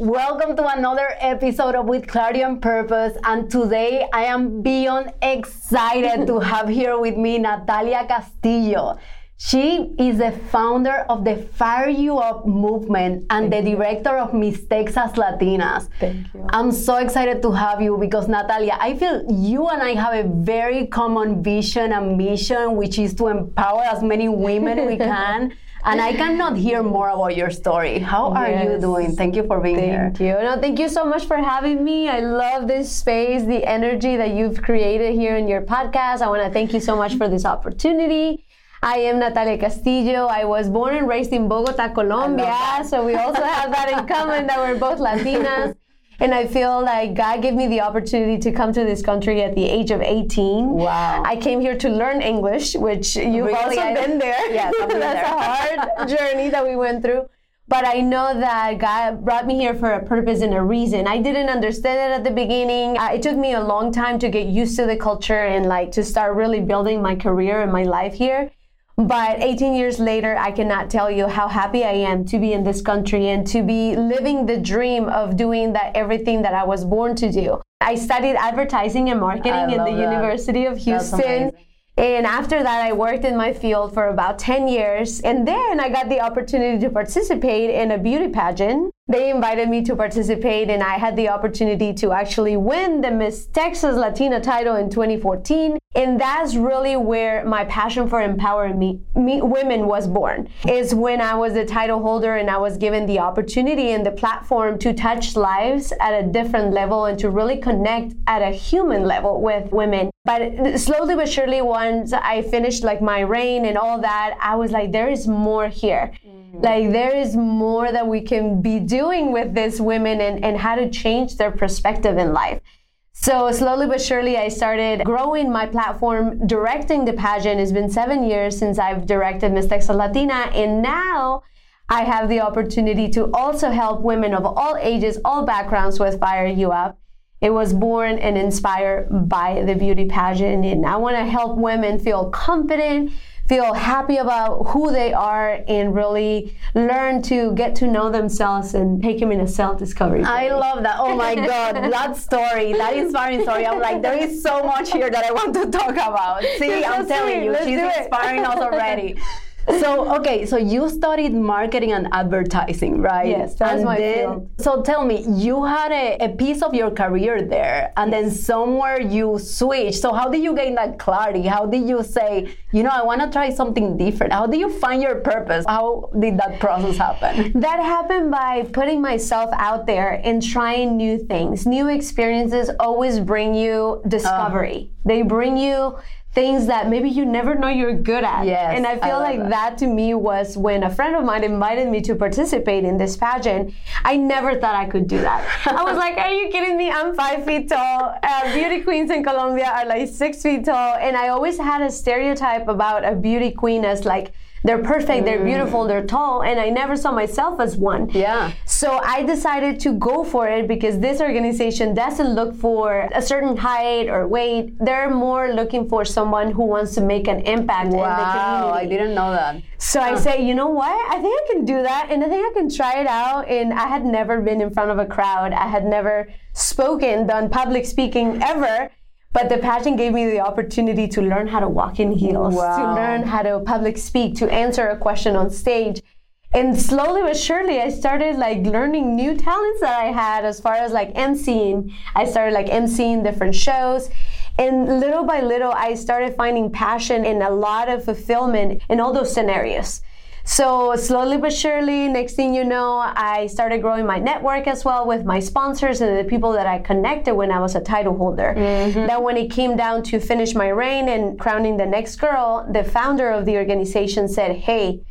Welcome to another episode of With Clarity and Purpose. And today I am beyond excited to have here with me Natalia Castillo. She is the founder of the Fire You Up movement and Thank the director of Miss Texas Latinas. Thank you. I'm so excited to have you because, Natalia, I feel you and I have a very common vision and mission, which is to empower as many women we can and I cannot hear more about your story. How are yes. you doing? Thank you for being thank here. Thank you. No, thank you so much for having me. I love this space, the energy that you've created here in your podcast. I want to thank you so much for this opportunity. I am Natalia Castillo. I was born and raised in Bogota, Colombia. So we also have that in common that we're both Latinas. And I feel like God gave me the opportunity to come to this country at the age of 18. Wow. I came here to learn English, which you've really? also I, been there. Yes, That's there. a hard journey that we went through. But I know that God brought me here for a purpose and a reason. I didn't understand it at the beginning. Uh, it took me a long time to get used to the culture and like to start really building my career and my life here. But 18 years later, I cannot tell you how happy I am to be in this country and to be living the dream of doing that everything that I was born to do. I studied advertising and marketing in the that. University of Houston. And after that, I worked in my field for about 10 years. And then I got the opportunity to participate in a beauty pageant they invited me to participate and I had the opportunity to actually win the Miss Texas Latina title in 2014. And that's really where my passion for empowering me, me, women was born. Is when I was the title holder and I was given the opportunity and the platform to touch lives at a different level and to really connect at a human level with women. But slowly but surely, once I finished like my reign and all that, I was like, there is more here. Mm-hmm. Like there is more that we can be doing with these women and, and how to change their perspective in life. So slowly but surely, I started growing my platform, directing the pageant. It's been seven years since I've directed Miss Texas Latina, and now I have the opportunity to also help women of all ages, all backgrounds with Fire You Up. It was born and inspired by the beauty pageant, and I want to help women feel confident, feel happy about who they are and really learn to get to know themselves and take them in a self-discovery. I love that. Oh my God, that story, that inspiring story. I'm like, there is so much here that I want to talk about. See, I'm telling you, she's inspiring us already. so okay, so you studied marketing and advertising, right? Yes, that's and my then, field. So tell me, you had a, a piece of your career there, and yes. then somewhere you switched. So how did you gain that clarity? How did you say, you know, I want to try something different? How did you find your purpose? How did that process happen? That happened by putting myself out there and trying new things. New experiences always bring you discovery. Uh, they bring you things that maybe you never know you're good at. Yes, and I feel I like that. that. to me was when a friend of mine invited me to participate in this pageant. I never thought I could do that. I was like, are you kidding me? I'm five feet tall. Uh, beauty queens in Colombia are like six feet tall. And I always had a stereotype about a beauty queen as like, they're perfect, they're mm. beautiful, they're tall, and I never saw myself as one. Yeah. So I decided to go for it because this organization doesn't look for a certain height or weight. They're more looking for someone who wants to make an impact wow, in the community. I didn't know that. So huh. I say, you know what? I think I can do that, and I think I can try it out. And I had never been in front of a crowd. I had never spoken, done public speaking ever. But the pageant gave me the opportunity to learn how to walk in heels, wow. to learn how to public speak, to answer a question on stage. And slowly but surely, I started like learning new talents that I had as far as like emceeing. I started like emceeing different shows. And little by little, I started finding passion and a lot of fulfillment in all those scenarios. So slowly but surely, next thing you know, I started growing my network as well with my sponsors and the people that I connected when I was a title holder. Mm-hmm. Then when it came down to finish my reign and crowning the next girl, the founder of the organization said, "Hey."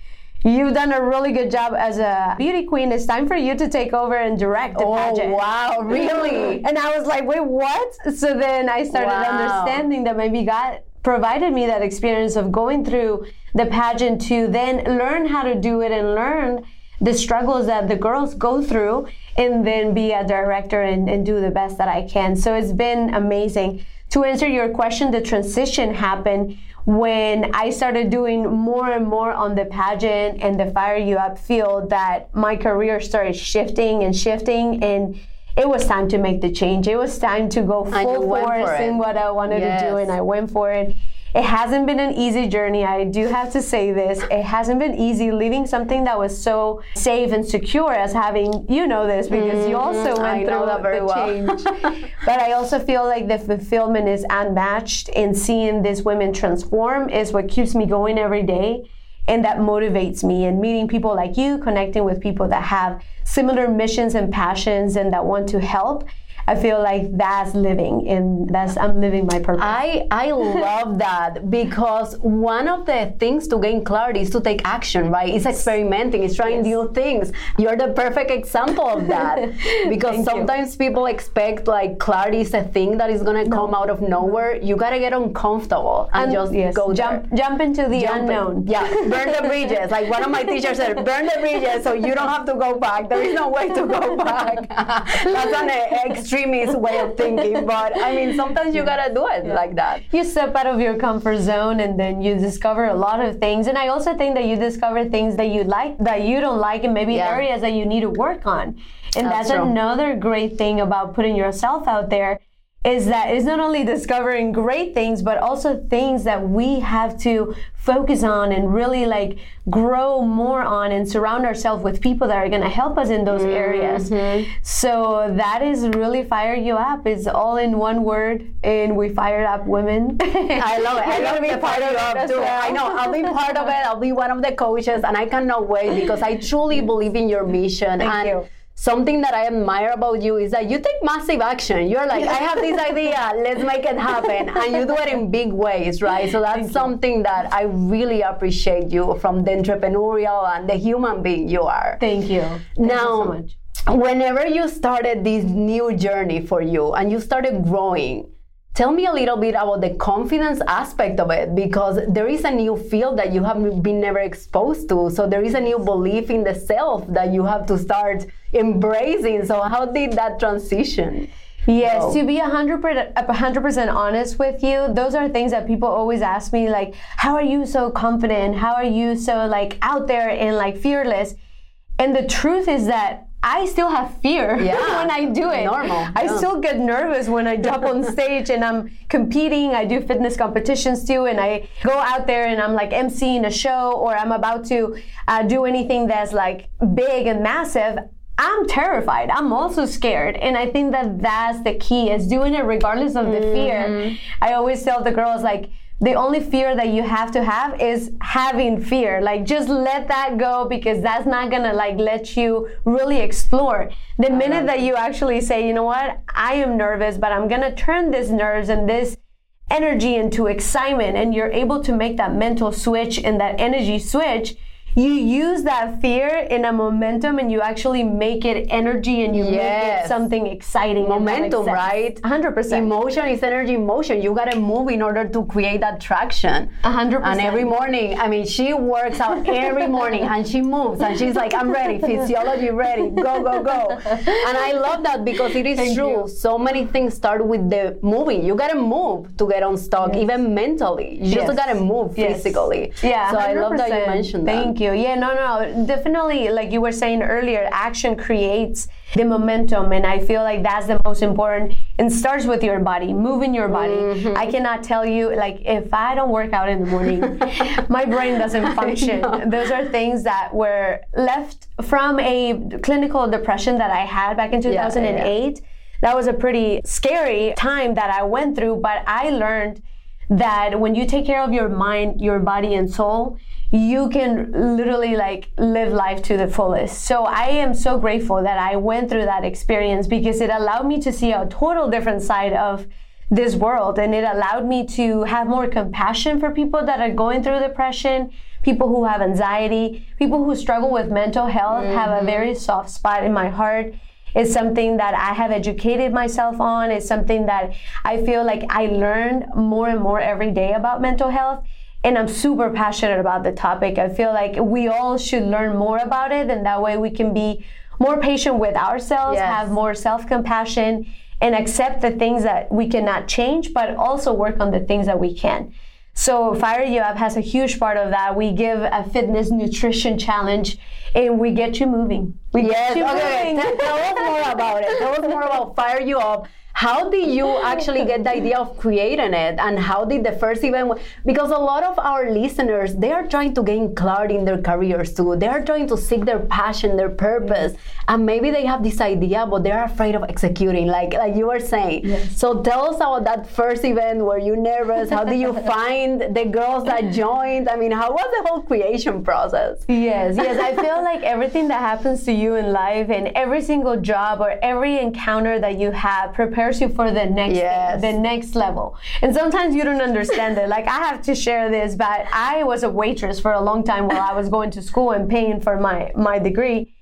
You've done a really good job as a beauty queen. It's time for you to take over and direct the oh, pageant. wow, really? and I was like, wait, what? So then I started wow. understanding that maybe God provided me that experience of going through the pageant to then learn how to do it and learn the struggles that the girls go through and then be a director and, and do the best that I can. So it's been amazing. To answer your question, the transition happened when I started doing more and more on the pageant and the Fire You Up field that my career started shifting and shifting and it was time to make the change. It was time to go full force in what I wanted yes. to do, and I went for it. It hasn't been an easy journey. I do have to say this. It hasn't been easy leaving something that was so safe and secure as having, you know this because mm-hmm. you also went I through that very the well. change. but I also feel like the fulfillment is unmatched in seeing these women transform is what keeps me going every day and that motivates me and meeting people like you, connecting with people that have similar missions and passions and that want to help I feel like that's living and that's I'm living my purpose. I I love that because one of the things to gain clarity is to take action, right? It's experimenting, it's trying yes. new things. You're the perfect example of that. because sometimes you. people expect like clarity is a thing that is gonna no. come out of nowhere. You gotta get uncomfortable and, and just yes, go jump there. jump into the jump unknown. In. Yeah, burn the bridges. Like one of my teachers said, burn the bridges so you don't have to go back. There is no way to go back. that's an extreme extremist way of thinking, but I mean, sometimes you gotta do it yeah. like that. You step out of your comfort zone and then you discover a lot of things. And I also think that you discover things that you like, that you don't like, and maybe yeah. areas that you need to work on. And that's, that's another great thing about putting yourself out there is that it's not only discovering great things, but also things that we have to focus on and really like grow more on and surround ourselves with people that are going to help us in those mm-hmm. areas. So that is really fire you up. It's all in one word, and we fired up women. I love it. I love to be part of it too. Well. I know. I'll be part of it. I'll be one of the coaches, and I cannot wait because I truly believe in your mission. Thank and you something that I admire about you is that you take massive action. You're like, I have this idea, let's make it happen. And you do it in big ways, right? So that's Thank something you. that I really appreciate you from the entrepreneurial and the human being you are. Thank you. Thank now, you so much. Whenever you started this new journey for you and you started growing, Tell me a little bit about the confidence aspect of it because there is a new field that you have been never exposed to. So there is a new belief in the self that you have to start embracing. So how did that transition? Yes, to be 100%, 100% honest with you, those are things that people always ask me like, how are you so confident? How are you so like out there and like fearless? And the truth is that I still have fear yeah, when I do it. Normal. I yeah. still get nervous when I jump on stage and I'm competing. I do fitness competitions too, and I go out there and I'm like emceeing a show or I'm about to uh, do anything that's like big and massive. I'm terrified. I'm also scared. And I think that that's the key is doing it regardless of the mm-hmm. fear. I always tell the girls like, the only fear that you have to have is having fear. Like just let that go because that's not gonna like let you really explore. The minute that you actually say you know what? I am nervous but i'm gonna turn this nerves and this energy into excitement and you're able to make that mental switch and that energy switch you use that fear in a momentum and you actually make it energy and you yes. make it something exciting. Momentum, right? 100%. Emotion is energy motion. You gotta move in order to create that traction. 100%. And every morning, I mean, she works out every morning and she moves and she's like, I'm ready, physiology ready, go, go, go. And I love that because it is Thank true. You. So many things start with the moving. You gotta move to get unstuck, yes. even mentally. You yes. just gotta move yes. physically. Yeah. So 100%. I love that you mentioned that. Thank you. Yeah, no, no, definitely. Like you were saying earlier, action creates the momentum, and I feel like that's the most important. And starts with your body, moving your body. Mm-hmm. I cannot tell you, like, if I don't work out in the morning, my brain doesn't function. Those are things that were left from a clinical depression that I had back in 2008. Yeah, yeah. That was a pretty scary time that I went through, but I learned that when you take care of your mind, your body, and soul, you can literally like live life to the fullest. So I am so grateful that I went through that experience because it allowed me to see a total different side of this world and it allowed me to have more compassion for people that are going through depression, people who have anxiety, people who struggle with mental health mm-hmm. have a very soft spot in my heart. It's something that I have educated myself on. It's something that I feel like I learned more and more every day about mental health and I'm super passionate about the topic. I feel like we all should learn more about it, and that way we can be more patient with ourselves, yes. have more self compassion, and accept the things that we cannot change, but also work on the things that we can. So Fire You Up has a huge part of that. We give a fitness nutrition challenge and we get you moving. We yes, okay. Moving. Tell us more about it. Tell us more about Fire You Up how did you actually get the idea of creating it? And how did the first event because a lot of our listeners they are trying to gain clarity in their careers too. They are trying to seek their passion their purpose. And maybe they have this idea but they're afraid of executing like like you were saying. Yes. so tell us about that first event. Were you nervous? How did you find the girls that joined? I mean how was the whole creation process? Yes yes. I feel like everything that happens to you in life and every single job or every encounter that you have prepares prepares you for the next yes. the next level. And sometimes you don't understand it. Like I have to share this, but I was a waitress for a long time while I was going to school and paying for my my degree.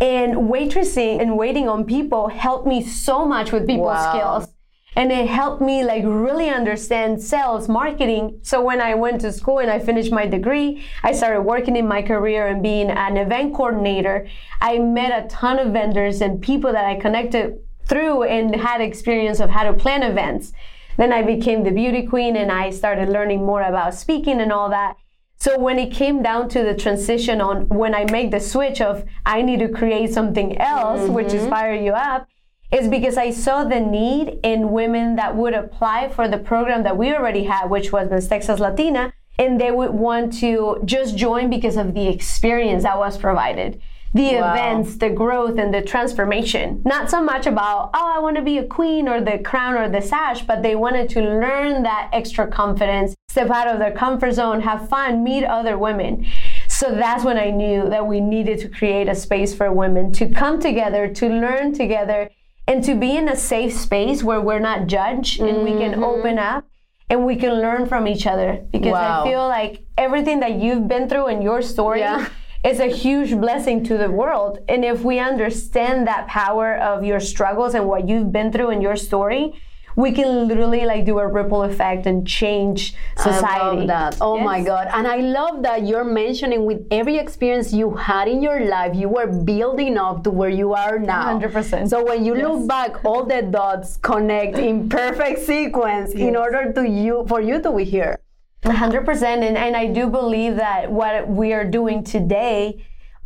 And waitressing and waiting on people helped me so much with people wow. skills. And it helped me like really understand sales, marketing. So when I went to school and I finished my degree, I started working in my career and being an event coordinator. I met a ton of vendors and people that I connected through and had experience of how to plan events. Then I became the beauty queen and I started learning more about speaking and all that. So when it came down to the transition on when I make the switch of I need to create something else, mm-hmm. which is fire you up, is because I saw the need in women that would apply for the program that we already had, which was Miss Texas Latina, and they would want to just join because of the experience that was provided the wow. events, the growth, and the transformation. Not so much about, oh, I want to be a queen or the crown or the sash, but they wanted to learn that extra confidence, step out of their comfort zone, have fun, meet other women. So that's when I knew that we needed to create a space for women to come together, to learn together, and to be in a safe space where we're not judged and mm-hmm. we can mm-hmm. open up and we can learn from each other. Because wow. I feel like everything that you've been through in your story. Yeah is a huge blessing to the world. And if we understand that power of your struggles and what you've been through in your story, we can literally like do a ripple effect and change society. I love that. Oh yes. my God. And I love that you're mentioning with every experience you had in your life, you were building up to where you are now. 100%. So when you yes. look back, all the dots connect in perfect sequence yes. in order to you for you to be here. 100% and, and i do believe that what we are doing today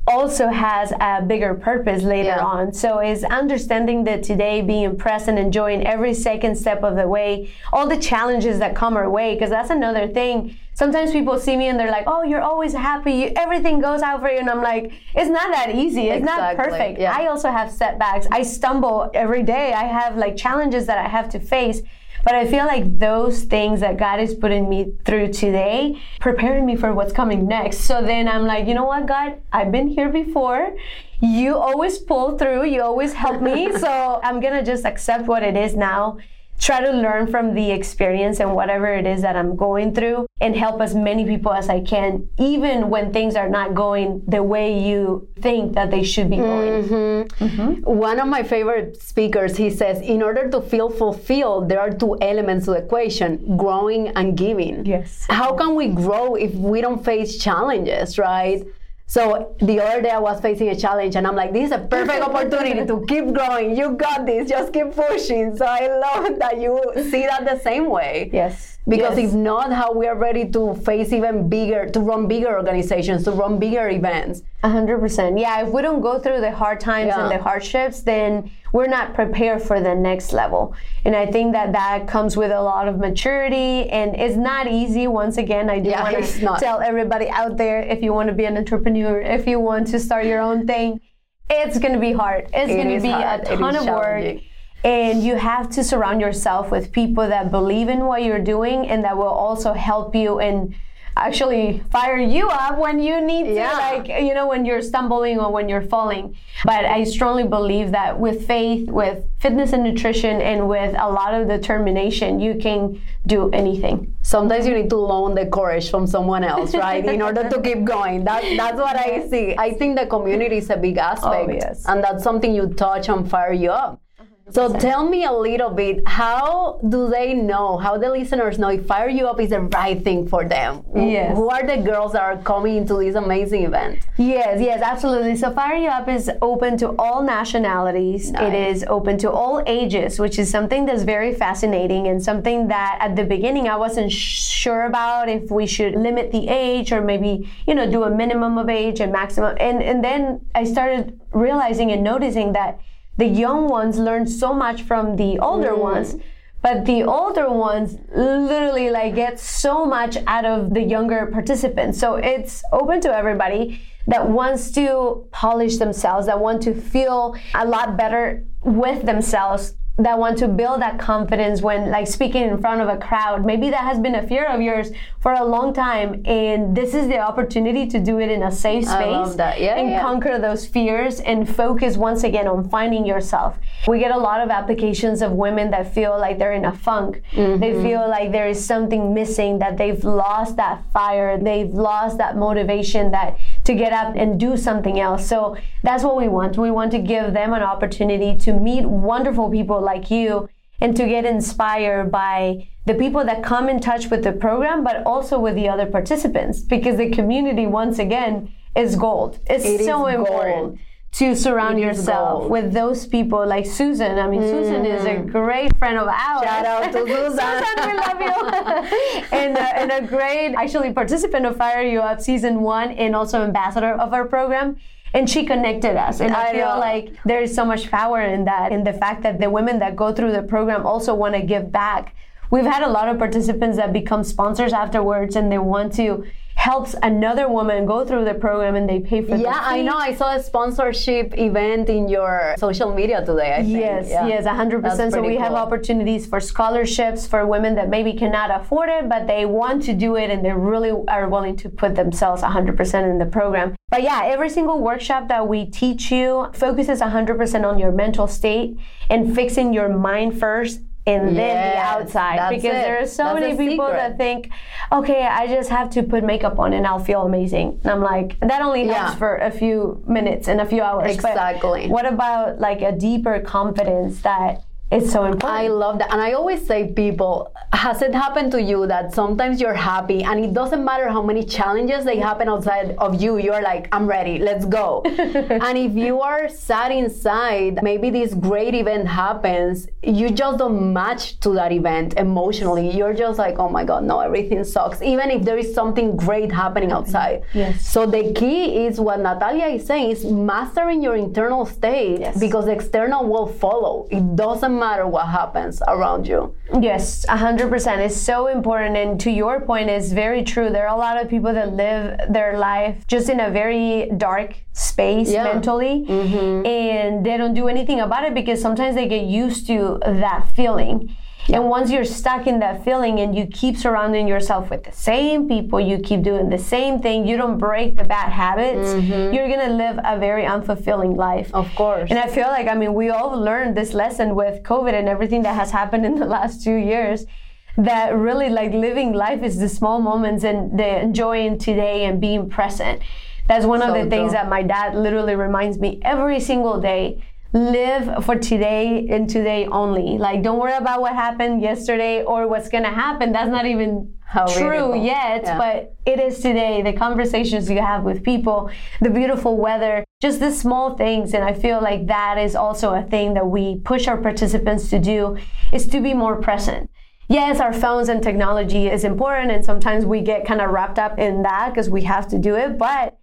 also has a bigger purpose later yeah. on. So is understanding that today being present, enjoying every second step of the way, all the challenges that come our way, because that's another thing. Sometimes people see me and they're like, "Oh, you're always happy. Everything goes out for you." And I'm like, "It's not that easy. It's exactly. not perfect. Yeah. I also have setbacks. I stumble every day. I have like challenges that I have to face." But I feel like those things that God is putting me through today, preparing me for what's coming next. So then I'm like, you know what, God, I've been here before. You always pull through, you always help me. so I'm going to just accept what it is now try to learn from the experience and whatever it is that I'm going through and help as many people as I can, even when things are not going the way you think that they should be going. Mm-hmm. Mm-hmm. One of my favorite speakers, he says, in order to feel fulfilled, there are two elements to the equation growing and giving. Yes. How can we grow if we don't face challenges, right? So the other day I was facing a challenge and I'm like, this is a perfect opportunity to keep growing. You got this. Just keep pushing. So I love that you see that the same way. Yes. Because yes. if not, how we are ready to face even bigger, to run bigger organizations, to run bigger events. A hundred percent. Yeah. If we don't go through the hard times yeah. and the hardships, then we're not prepared for the next level. And I think that that comes with a lot of maturity and it's not easy. Once again, I do yeah, want to tell everybody out there if you want to be an entrepreneur, if you want to start your own thing, it's going to be hard. It's it going to be hard. a ton of work. And you have to surround yourself with people that believe in what you're doing and that will also help you and actually fire you up when you need to, Yeah. like, you know, when you're stumbling or when you're falling. But I strongly believe that with faith, with fitness and nutrition, and with a lot of determination, you can do anything. Sometimes you need to loan the courage from someone else, right? In order to keep going. That, that's what I see. I think the community is a big aspect. Oh, yes. And that's something you touch and fire you up. So tell me a little bit, how do they know, how the listeners know if Fire You Up is the right thing for them? Yes. Who are the girls that are coming into this amazing event? Yes, yes, absolutely. So Fire You Up is open to all nationalities. It Nice. is open to all ages, which is something that's very fascinating and something that at the beginning I wasn't sure about if we should limit the age or maybe, you know, do a minimum of age and maximum. And and then I started realizing and noticing that the young ones learn so much from the older mm. ones but the older ones literally like get so much out of the younger participants. So it's open to everybody that wants to polish themselves that want to feel a lot better with themselves that want to build that confidence when like speaking in front of a crowd maybe that has been a fear of yours for a long time and this is the opportunity to do it in a safe space I love that. Yeah, and yeah. conquer those fears and focus once again on finding yourself. We get a lot of applications of women that feel like they're in a funk. Mm-hmm. They feel like there is something missing, that they've lost that fire, they've lost that motivation that to get up and do something else. So that's what we want. We want to give them an opportunity to meet wonderful people like you and to get inspired by the people that come in touch with the program, but also with the other participants, because the community, once again, is gold. It's It so gold. To surround yourself gold. with those people like Susan. I mean, Susan is a great friend of ours. Shout out to Susan. Susan, we love you. and, uh, and a great, actually, participant of Fire You Up season one and also ambassador of our program. And she connected us. And I, I feel know. like there is so much power in that, in the fact that the women that go through the program also want to give back. We've had a lot of participants that become sponsors afterwards and they want to help another woman go through the program and they pay for the Yeah, I know. I saw a sponsorship event in your social media today. I think. Yes, Yeah. yes, 100%. That's So we pretty have opportunities for scholarships for women that maybe cannot afford it, but they want to do it and they really are willing to put themselves 100% in the program. But yeah, every single workshop that we teach you focuses 100% on your mental state and fixing your mind first and then the outside because it. there are so That's many people secret. that think okay i just have to put makeup on and i'll feel amazing and i'm like that only helps Yeah. for a few minutes and a few hours But Exactly. what about like a deeper confidence that is so important? I love that. And I always say, people, has it happened to you that sometimes you're happy and it doesn't matter how many challenges they happen outside of you, you're like, I'm ready, let's go. and if you are sad inside, maybe this great event happens, you just don't match to that event emotionally. You're just like, oh my God, no, everything sucks. Even if there is something great happening outside. Yes. So the key is what Natalia is saying is mastering your internal state Yes. because the external will follow. It doesn't matter what happens around you. Yes, 100%. It's so important. And to your point, it's very true. There are a lot of people that live their life just in a very dark space Yeah. mentally, mm-hmm. and they don't do anything about it because sometimes they get used to that feeling. And once you're stuck in that feeling and you keep surrounding yourself with the same people, you keep doing the same thing, you don't break the bad habits, mm-hmm. you're gonna live a very unfulfilling life. Of course. And I feel like, I mean, we all learned this lesson with COVID and everything that has happened in the last two years. That really, like, living life is the small moments and the enjoying today and being present. That's one of So the things that my dad literally reminds me every single day. Live for today and today only. Like, don't worry about what happened yesterday or what's gonna happen. That's not even How true beautiful. yet, Yeah. but it is today. The conversations you have with people, the beautiful weather, just the small things. And I feel like that is also a thing that we push our participants to do is to be more present. Yes, our phones and technology is important, and sometimes we get kind of wrapped up in that because we have to do it. But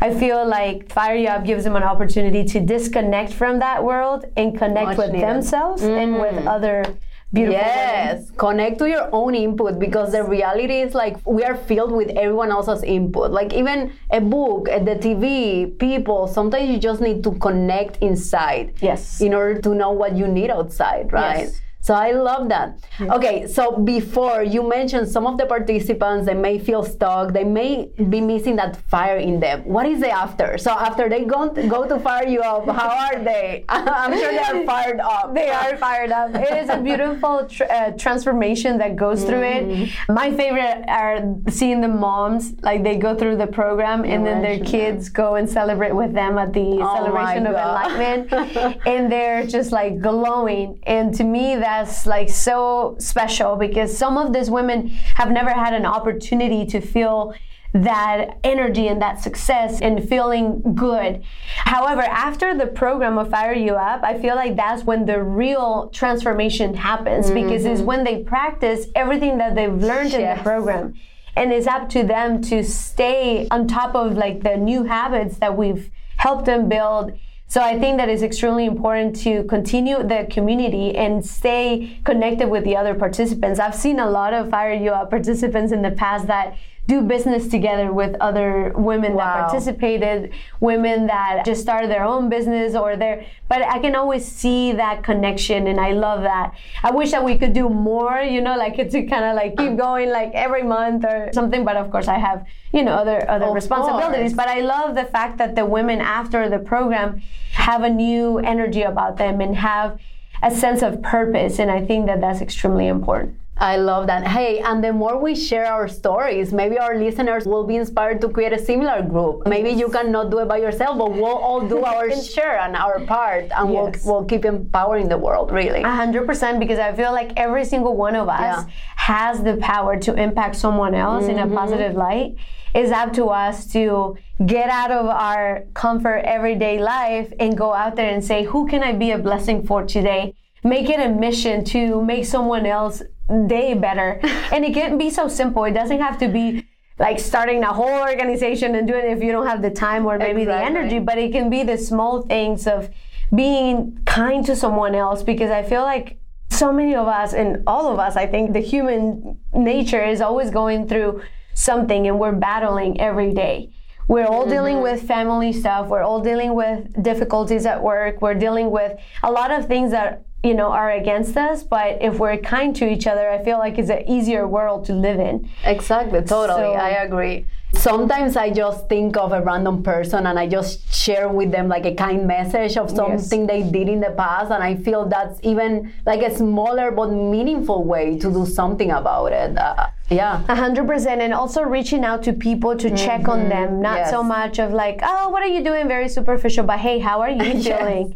I feel like Fire You Up gives them an opportunity to disconnect from that world and connect Much with needed. Mm. themselves and with other beautiful women. Yes, connect to your own input because the reality is like we are filled with everyone else's input. Like even a book, uh, the TV, people, sometimes you just need to connect inside. Yes. In order to know what you need outside, right? Yes. So I love that. Okay, so before you mentioned some of the participants, they may feel stuck, they may be missing that fire in them. What is the after? So after they go to, go to fire you up, how are they? I'm sure they are fired up. They are fired up. It is a beautiful tr- uh, transformation that goes through Mm-hmm. it. My favorite are seeing the moms like they go through the program and then their kids go and celebrate with them at the Oh celebration of enlightenment, and they're just like glowing. And to me, that's like so special because some of these women have never had an opportunity to feel that energy and that success and feeling good. However, after the program of Fire You Up, I feel like that's when the real transformation happens because it's mm-hmm. when they practice everything that they've learned in the program. And it's up to them to stay on top of like the new habits that we've helped them build. So I think that it's extremely important to continue the community and stay connected with the other participants. I've seen a lot of Fire You participants in the past that do business together with other women that participated, women that just started their own business or their, but I can always see that connection and I love that. I wish that we could do more, you know, like to kind of like keep going like every month or something, but of course I have, you know, other other Of responsibilities, course. but I love the fact that the women after the program have a new energy about them and have a sense of purpose and I think that that's extremely important. I love that. Hey, and the more we share our stories, maybe our listeners will be inspired to create a similar group. Maybe you cannot do it by yourself, but we'll all do our share and our part, and Yes. we'll, we'll keep empowering the world, really. A hundred percent, because I feel like every single one of us Yeah. has the power to impact someone else in a mm-hmm. positive light. It's up to us to get out of our comfort everyday life and go out there and say, who can I be a blessing for today? Make it a mission to make someone else day better. and it can be so simple. It doesn't have to be like starting a whole organization and doing it if you don't have the time or maybe the energy, but it can be the small things of being kind to someone else because I feel like so many of us and all of us, I think the human nature is always going through something and we're battling every day. We're all mm-hmm. dealing with family stuff. We're all dealing with difficulties at work. We're dealing with a lot of things that, you know, are against us. But if we're kind to each other, I feel like it's an easier world to live in. Exactly, totally. So- I agree. Sometimes I just think of a random person and I just share with them like a kind message of something they did in the past, and I feel that's even like a smaller but meaningful way to do something about it. Uh, yeah. A hundred percent, and also reaching out to people to check on them, not Yes. so much of like, oh, what are you doing? Very superficial, but hey, how are you Yes.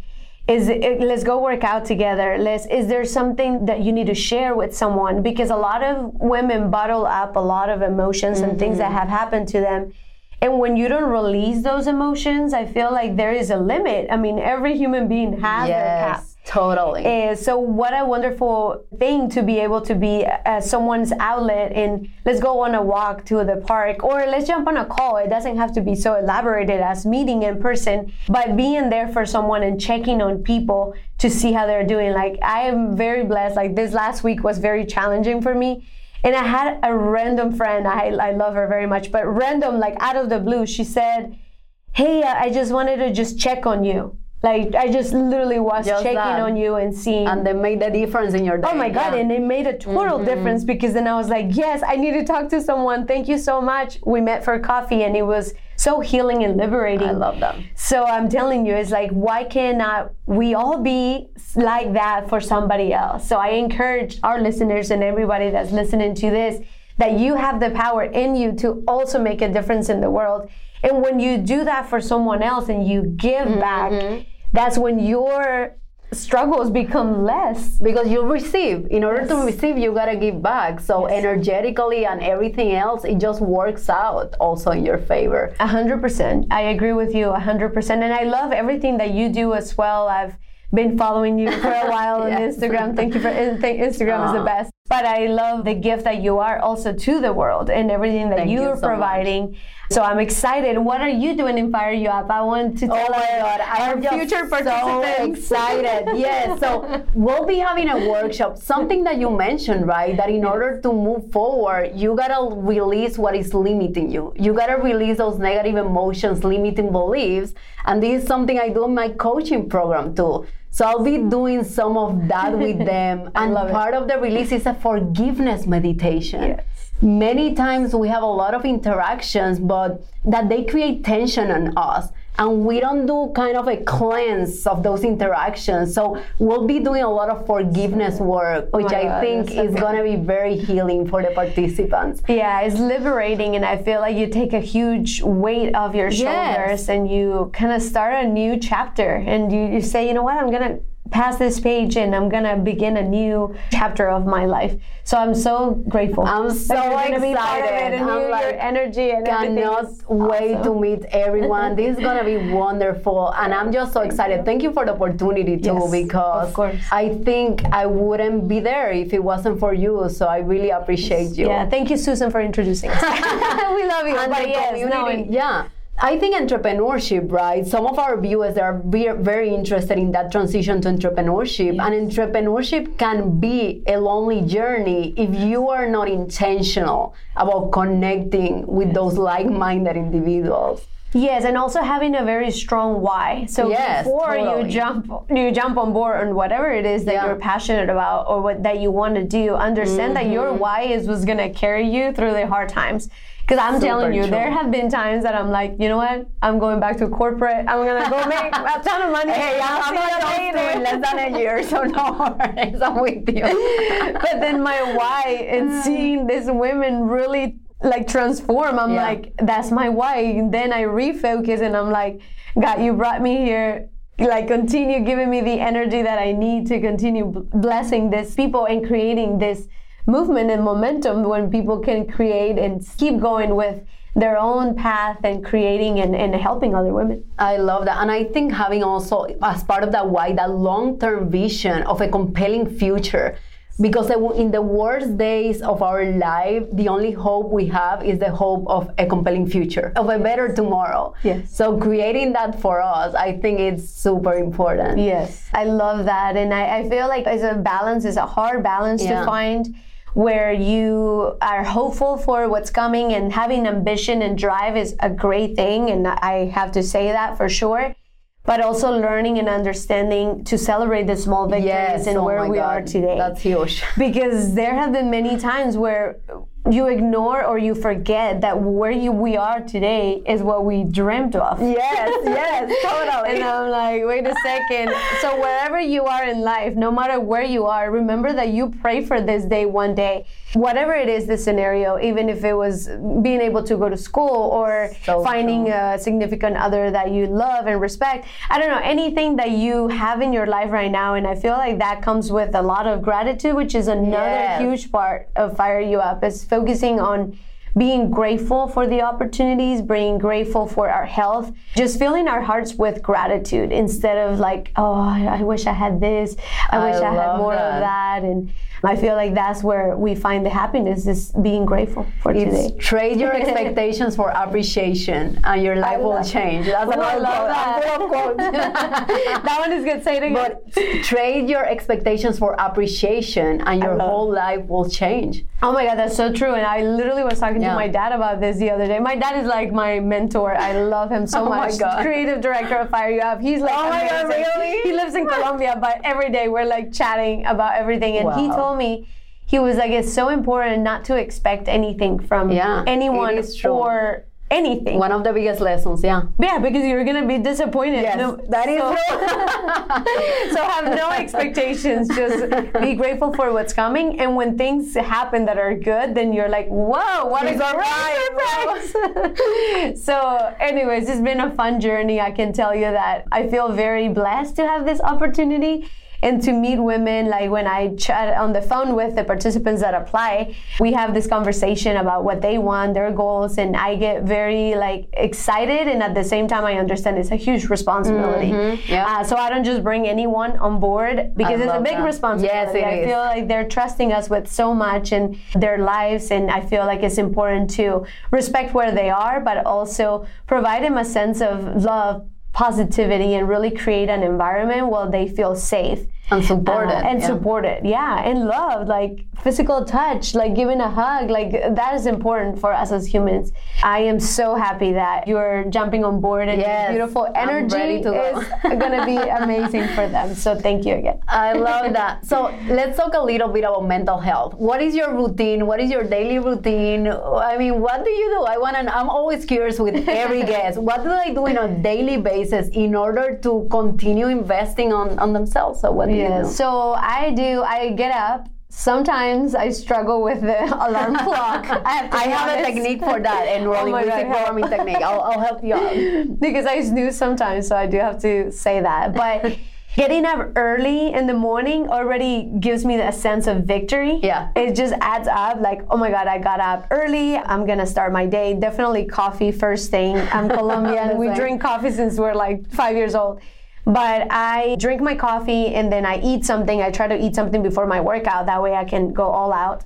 Is it, let's go work out together. Let's. Is there something that you need to share with someone? Because a lot of women bottle up a lot of emotions and things that mm-hmm. have happened to them. And when you don't release those emotions, I feel like there is a limit. I mean, every human being has their cap. Totally. Uh, so what a wonderful thing to be able to be uh, someone's outlet and let's go on a walk to the park or let's jump on a call. It doesn't have to be so elaborated as meeting in person but being there for someone and checking on people to see how they're doing. Like i am very blessed. Like this last week was very challenging for me. And i had a random friend. I, I love her very much but random like out of the blue she said hey i just wanted to just check on you like i just literally was Just checking that. on you and seeing and they made the difference in your day. Oh my God, yeah. and it made a total Mm-hmm. difference because then I was like, yes, I need to talk to someone. Thank you so much. We met for coffee and it was so healing and liberating. I love that. So I'm telling you, it's like, why cannot we all be like that for somebody else? So I encourage our listeners and everybody that's listening to this that you have the power in you to also make a difference in the world. And when you do that for someone else and you give Mm-hmm. back, that's when your struggles become less. because you receive in order to receive you got to give back so energetically and everything else it just works out also in your favor A hundred percent. I agree with you a hundred percent. And I love everything that you do as well. I've been following you for a while on Instagram. Thank you for Instagram is the ah. best. But I love the gift that you are also to the world and everything that Thank you you're so much. providing. So I'm excited. What are you doing in Fire You Up? I want to tell Oh my God, I our am future so excited. yes, so we'll be having a workshop. Something that you mentioned, right? That in order to move forward, you gotta release what is limiting you. You gotta release those negative emotions, limiting beliefs, and this is something I do in my coaching program too. So I'll be doing some of that with them. and love it. part of the release is a forgiveness meditation. Yes. Many times we have a lot of interactions, but that they create tension on us. And we don't do kind of a cleanse of those interactions. So we'll be doing a lot of forgiveness work, oh which my I God, think is good. going to be very healing for the participants. Yeah, it's liberating, and I feel like you take a huge weight off your Yes. shoulders and you kind of start a new chapter. And you, you say, you know what, I'm going to pass this page and I'm to begin a new chapter of my life. So I'm so grateful. I'm so that be part of it excited. and I'm you- like, your energy and cannot wait awesome. to meet everyone. this is gonna be wonderful, and I'm just so excited. Thank you for the opportunity too, Yes, because of course. I think I wouldn't be there if it wasn't for you. So I really appreciate you. Yeah, thank you, Susan, for introducing us. we love you. and but yes, no, yeah. I think entrepreneurship, right? Some of our viewers are ve- very interested in that transition to entrepreneurship. And entrepreneurship can be a lonely journey if you are not intentional about connecting with those like minded individuals. Yes, and also having a very strong why. So Yes, before totally. you jump you jump on board on whatever it is that Yeah. you're passionate about or what that you want to do, understand that your Mm-hmm. why is what's gonna carry you through the hard times. Because I'm telling you, true. there have been times that I'm like, you know what? I'm going back to corporate. I'm gonna go make a ton of money. Hey, I'm, I'm not you those two later. in less than a year, so no worries. I'm with you. but then my why and mm. seeing these women really like transform i'm Yeah. like that's my why and then i refocus and i'm like god you brought me here like continue giving me the energy that i need to continue blessing these people and creating this movement and momentum when people can create and keep going with their own path and creating and, and helping other women I love that. And I think having also, as part of that why, that long term vision of a compelling future. Because in the worst days of our life, the only hope we have is the hope of a compelling future, of a better tomorrow. Yes. So creating that for us, I think it's super important. Yes, I love that, and I, I feel like it's a balance. It's a hard balance Yeah. to find, where you are hopeful for what's coming and having ambition and drive is a great thing, and I have to say that for sure. But also learning and understanding to celebrate the small victories Yes, and oh where we God. are today That's huge. because there have been many times where you ignore or you forget that where you we are today is what we dreamt of. Yes, yes, totally. And I'm like, wait a second. So wherever you are in life, no matter where you are, remember that you pray for this day one day. Whatever it is, the scenario, even if it was being able to go to school or So finding true. a significant other that you love and respect. I don't know, anything that you have in your life right now. And I feel like that comes with a lot of gratitude, which is another Yes. huge part of Fire You Up, is focusing on being grateful for the opportunities, being grateful for our health, just filling our hearts with gratitude instead of like, oh, I I wish I had this, I, I wish I had more that. of that. And I feel like that's where we find the happiness is being grateful for It's today. trade your expectations for appreciation, and your life will love- change. That's Ooh, I love quote. That. full of quotes. that one is good. Say it again. But trade your expectations for appreciation, and your whole life will change. Oh my God, that's so true. And I literally was talking Yeah. to my dad about this the other day. My dad is like my mentor. I love him so Oh much. Creative director of Fire You Up. He's like, Oh my God, really? He lives in Colombia, but every day we're like chatting about everything. And he told me, he was like, it's so important not to expect anything from Yeah, anyone it is true. or anything. One of the biggest lessons, yeah. yeah, because you're gonna be disappointed. Yes, No- that is so- true. so have no expectations. Just be grateful for what's coming. And when things happen that are good, then you're like, whoa, what a Surprise, surprise! so, anyways, it's been a fun journey. I can tell you that I feel very blessed to have this opportunity and to meet women like when i chat on the phone with the participants that apply we have this conversation about what they want their goals and i get very like excited and at the same time i understand it's a huge responsibility yeah. uh, so i don't just bring anyone on board because it's a big that. responsibility Yes, it i is. feel like they're trusting us with so much in their lives and i feel like it's important to respect where they are but also provide them a sense of love positivity and really create an environment where they feel safe and support uh, it and yeah. support it yeah and love like physical touch like giving a hug like that is important for us as humans i am so happy that you're jumping on board and your Yes, beautiful energy to go. is gonna be amazing for them so thank you again I love that. So let's talk a little bit about mental health. What is your routine? What is your daily routine? I mean, what do you do? I want to. I'm always curious with every guest. What do they do on a daily basis in order to continue investing on on themselves? So what do you do? So I do. I get up. Sometimes I struggle with the alarm clock. I have, I have a technique for that, and Oh really my music God, programming technique. I'll, I'll help you out. because I snooze sometimes, so I do have to say that. But getting up early in the morning already gives me a sense of victory. Yeah. It just adds up like, oh my God, I got up early. I'm going to start my day. Definitely coffee first thing. I'm Colombian. we drink coffee since we're like five years old. But I drink my coffee and then I eat something. I try to eat something before my workout. That way I can go all out.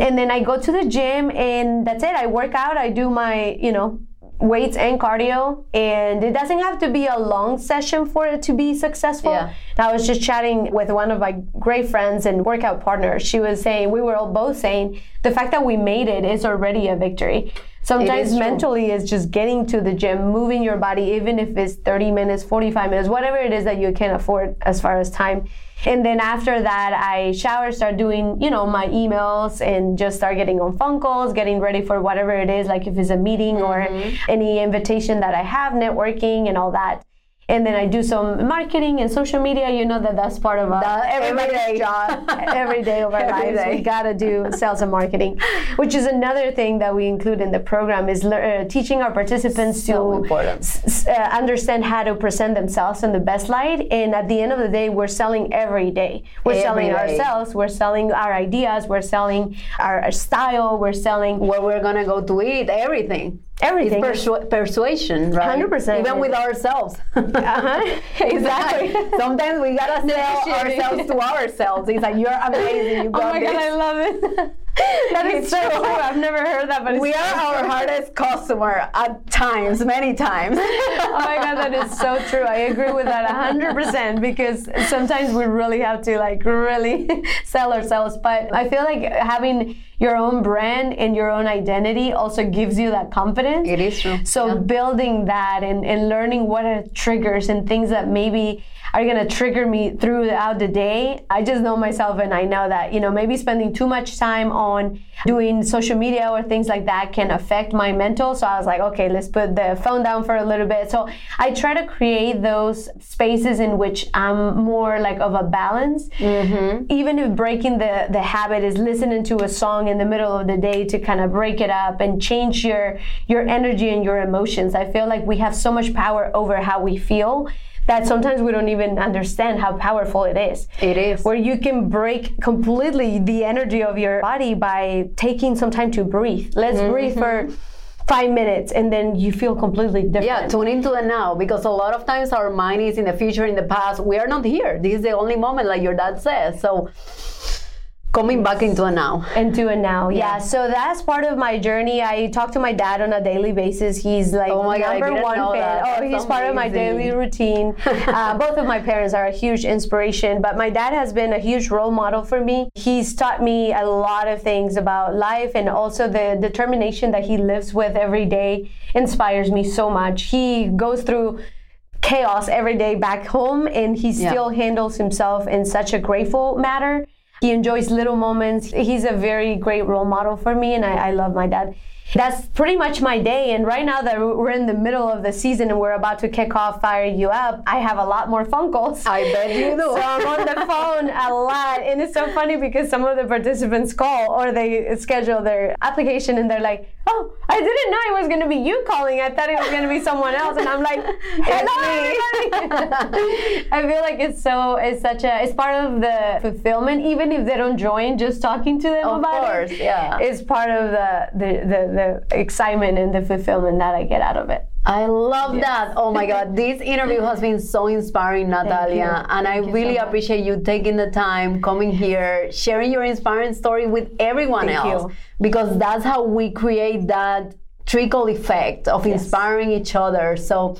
And then I go to the gym and that's it. I work out. I do my, you know, weights and cardio. And it doesn't have to be a long session for it to be successful. Yeah. I was just chatting with one of my great friends and workout partners. She was saying, we were all both saying, the fact that we made it is already a victory. Sometimes true. mentally it's just getting to the gym, moving your body, even if it's 30 minutes, 45 minutes, whatever it is that you can afford as far as time. And then after that, I shower, start doing, you know, my emails and just start getting on phone calls, getting ready for whatever it is, like if it's a meeting or mm-hmm. any invitation that I have, networking and all that. And then I do some marketing and social media. You know that that's part of That- everybody's every day. job, every day of our Every lives. day. We gotta do sales and marketing, which is another thing that we include in the program is lear- uh, teaching our participants So to s- uh, understand how to present themselves in the best light. And at the end of the day, we're selling every day. We're Every selling day. ourselves. We're selling our ideas. We're selling our, our style. We're selling Where we're gonna go to eat, everything. Everything. It's persu- persuasion, right? 100%. Even with ourselves. uh-huh. exactly. Sometimes we gotta sell ourselves to ourselves. It's like you're amazing. You Oh got my god. I love it. that is so true. I've never heard that, but it's we are our hardest customer at times, many times. oh my god, that is so true. I agree with that 100% because sometimes we really have to like really sell ourselves. But I feel like having your own brand and your own identity also gives you that confidence. It is true. So Yeah. building that and, and learning what are triggers and things that maybe are gonna trigger me throughout the day. I just know myself and I know that, you know, maybe spending too much time on doing social media or things like that can affect my mental. So I was like, okay, let's put the phone down for a little bit. So I try to create those spaces in which I'm more like of a balance. Mm-hmm. Even if breaking the, the habit is listening to a song in the middle of the day to kind of break it up and change your your energy and your emotions. I feel like we have so much power over how we feel that sometimes we don't even understand how powerful it is. It is. Where you can break completely the energy of your body by taking some time to breathe. Let's mm-hmm. breathe for five minutes and then you feel completely different. Yeah, tune into the now because a lot of times our mind is in the future, in the past. We are not here. This is the only moment, like your dad says. So coming back into a now. into a now. Yeah. Yeah. So that's part of my journey. I talk to my dad on a daily basis. He's like Oh my God, number didn't one fan. that. Oh, That's he's part of my daily routine. uh, both of my parents are a huge inspiration, but my dad has been a huge role model for me. He's taught me a lot of things about life and also the determination that he lives with every day inspires me so much. He goes through chaos every day back home and he Yeah. still handles himself in such a grateful manner. He enjoys little moments. He's a very great role model for me, and I, I love my dad. That's pretty much my day. And right now that we're in the middle of the season and we're about to kick off Fire You Up, I have a lot more phone calls. I bet you do. So I'm on the phone a lot. And it's so funny because some of the participants call or they schedule their application and they're like, oh, I didn't know it was going to be you calling. I thought it was going to be someone else. And I'm like, hello. I feel like it's so, it's such a, it's part of the fulfillment, even if they don't join, just talking to them Of about course, it. yeah. It's part of the, the, the, the excitement and the fulfillment that I get out of it. I love that. Oh my God, this interview has been so inspiring, Natalia. And I Thank really so appreciate you taking the time, coming here, sharing your inspiring story with everyone Thank else. you. Because that's how we create that trickle effect of inspiring each other. So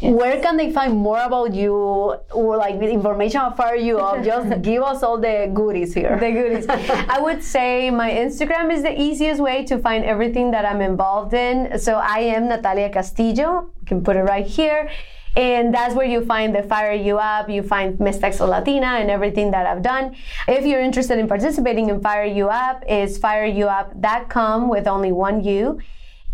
Where can they find more about you or like information about Fire You Up? Just give us all the goodies here. The goodies. I would say my Instagram is the easiest way to find everything that I'm involved in. So I am Natalia Castillo. You can put it right here. And that's where you find the Fire You Up, you find Miss Texas Latina and everything that I've done. If you're interested in participating in Fire You Up, is fireyouup.com with only one U.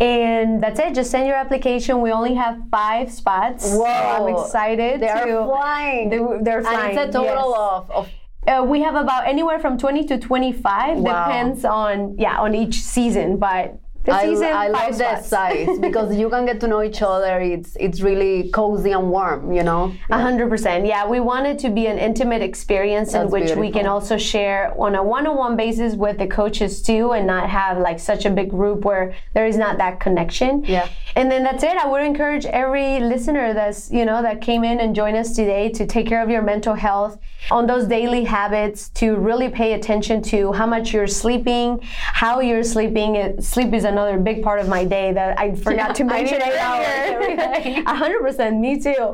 And that's it. Just send your application. We only have five spots. Whoa! I'm excited. They to, are flying. They, are flying. And it's a total yes. of, of uh, we have about anywhere from 20 to 25 Wow. depends on yeah on each season but I, season I love that size because you can get to know each other. It's it's really cozy and warm, you know. A hundred percent. Yeah, we want it to be an intimate experience in That's which we can also share on a one-on-one basis with the coaches too, and not have like such a big group where there is not that connection. Yeah. And then that's it. I would encourage every listener that's you know that came in and joined us today to take care of your mental health on those daily habits to really pay attention to how much you're sleeping, how you're sleeping. Sleep is another big part of my day that I forgot to mention eight hours. A hundred percent, me too.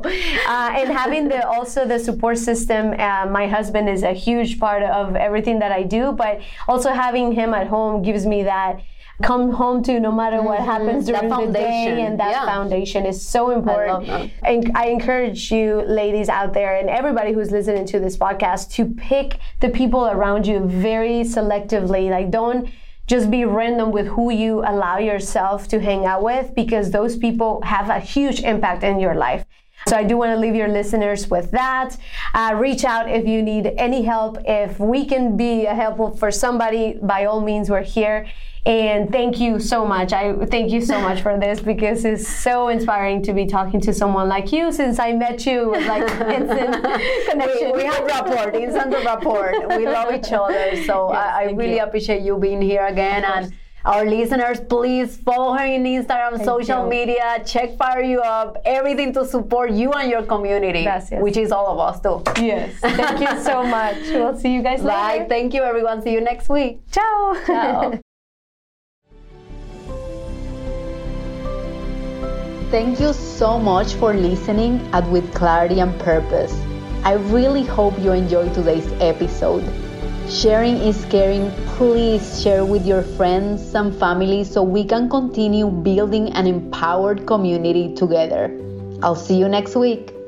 Uh, and having the also the support system. Uh, my husband is a huge part of everything that I do, but also having him at home gives me that come home to no matter what happens Mm-hmm. During the foundation, day, and that yeah. foundation is so important. that. And I encourage you, ladies out there, and everybody who's listening to this podcast, to pick the people around you very selectively. Like, don't just be random with who you allow yourself to hang out with because those people have a huge impact in your life. So I do want to leave your listeners with that. Uh, reach out if you need any help. If we can be a help for somebody, by all means, we're here. And thank you so much. I thank you so much for this because it's so inspiring to be talking to someone like you. Since I met you, it like instant connection. We, we have rapport, instant rapport. We love each other. So Yes, I, I really you. appreciate you being here again. And our listeners, please follow her in Instagram, social you. media, check Fire You Up, everything to support you and your community, Gracias. which is all of us too. Yes. Thank you so much. We'll see you guys Bye. later. Thank you, everyone. See you next week. Ciao. Ciao. Thank you so much for listening at With Clarity and Purpose. I really hope you enjoyed today's episode. Sharing is caring. Please share with your friends and family so we can continue building an empowered community together. I'll see you next week.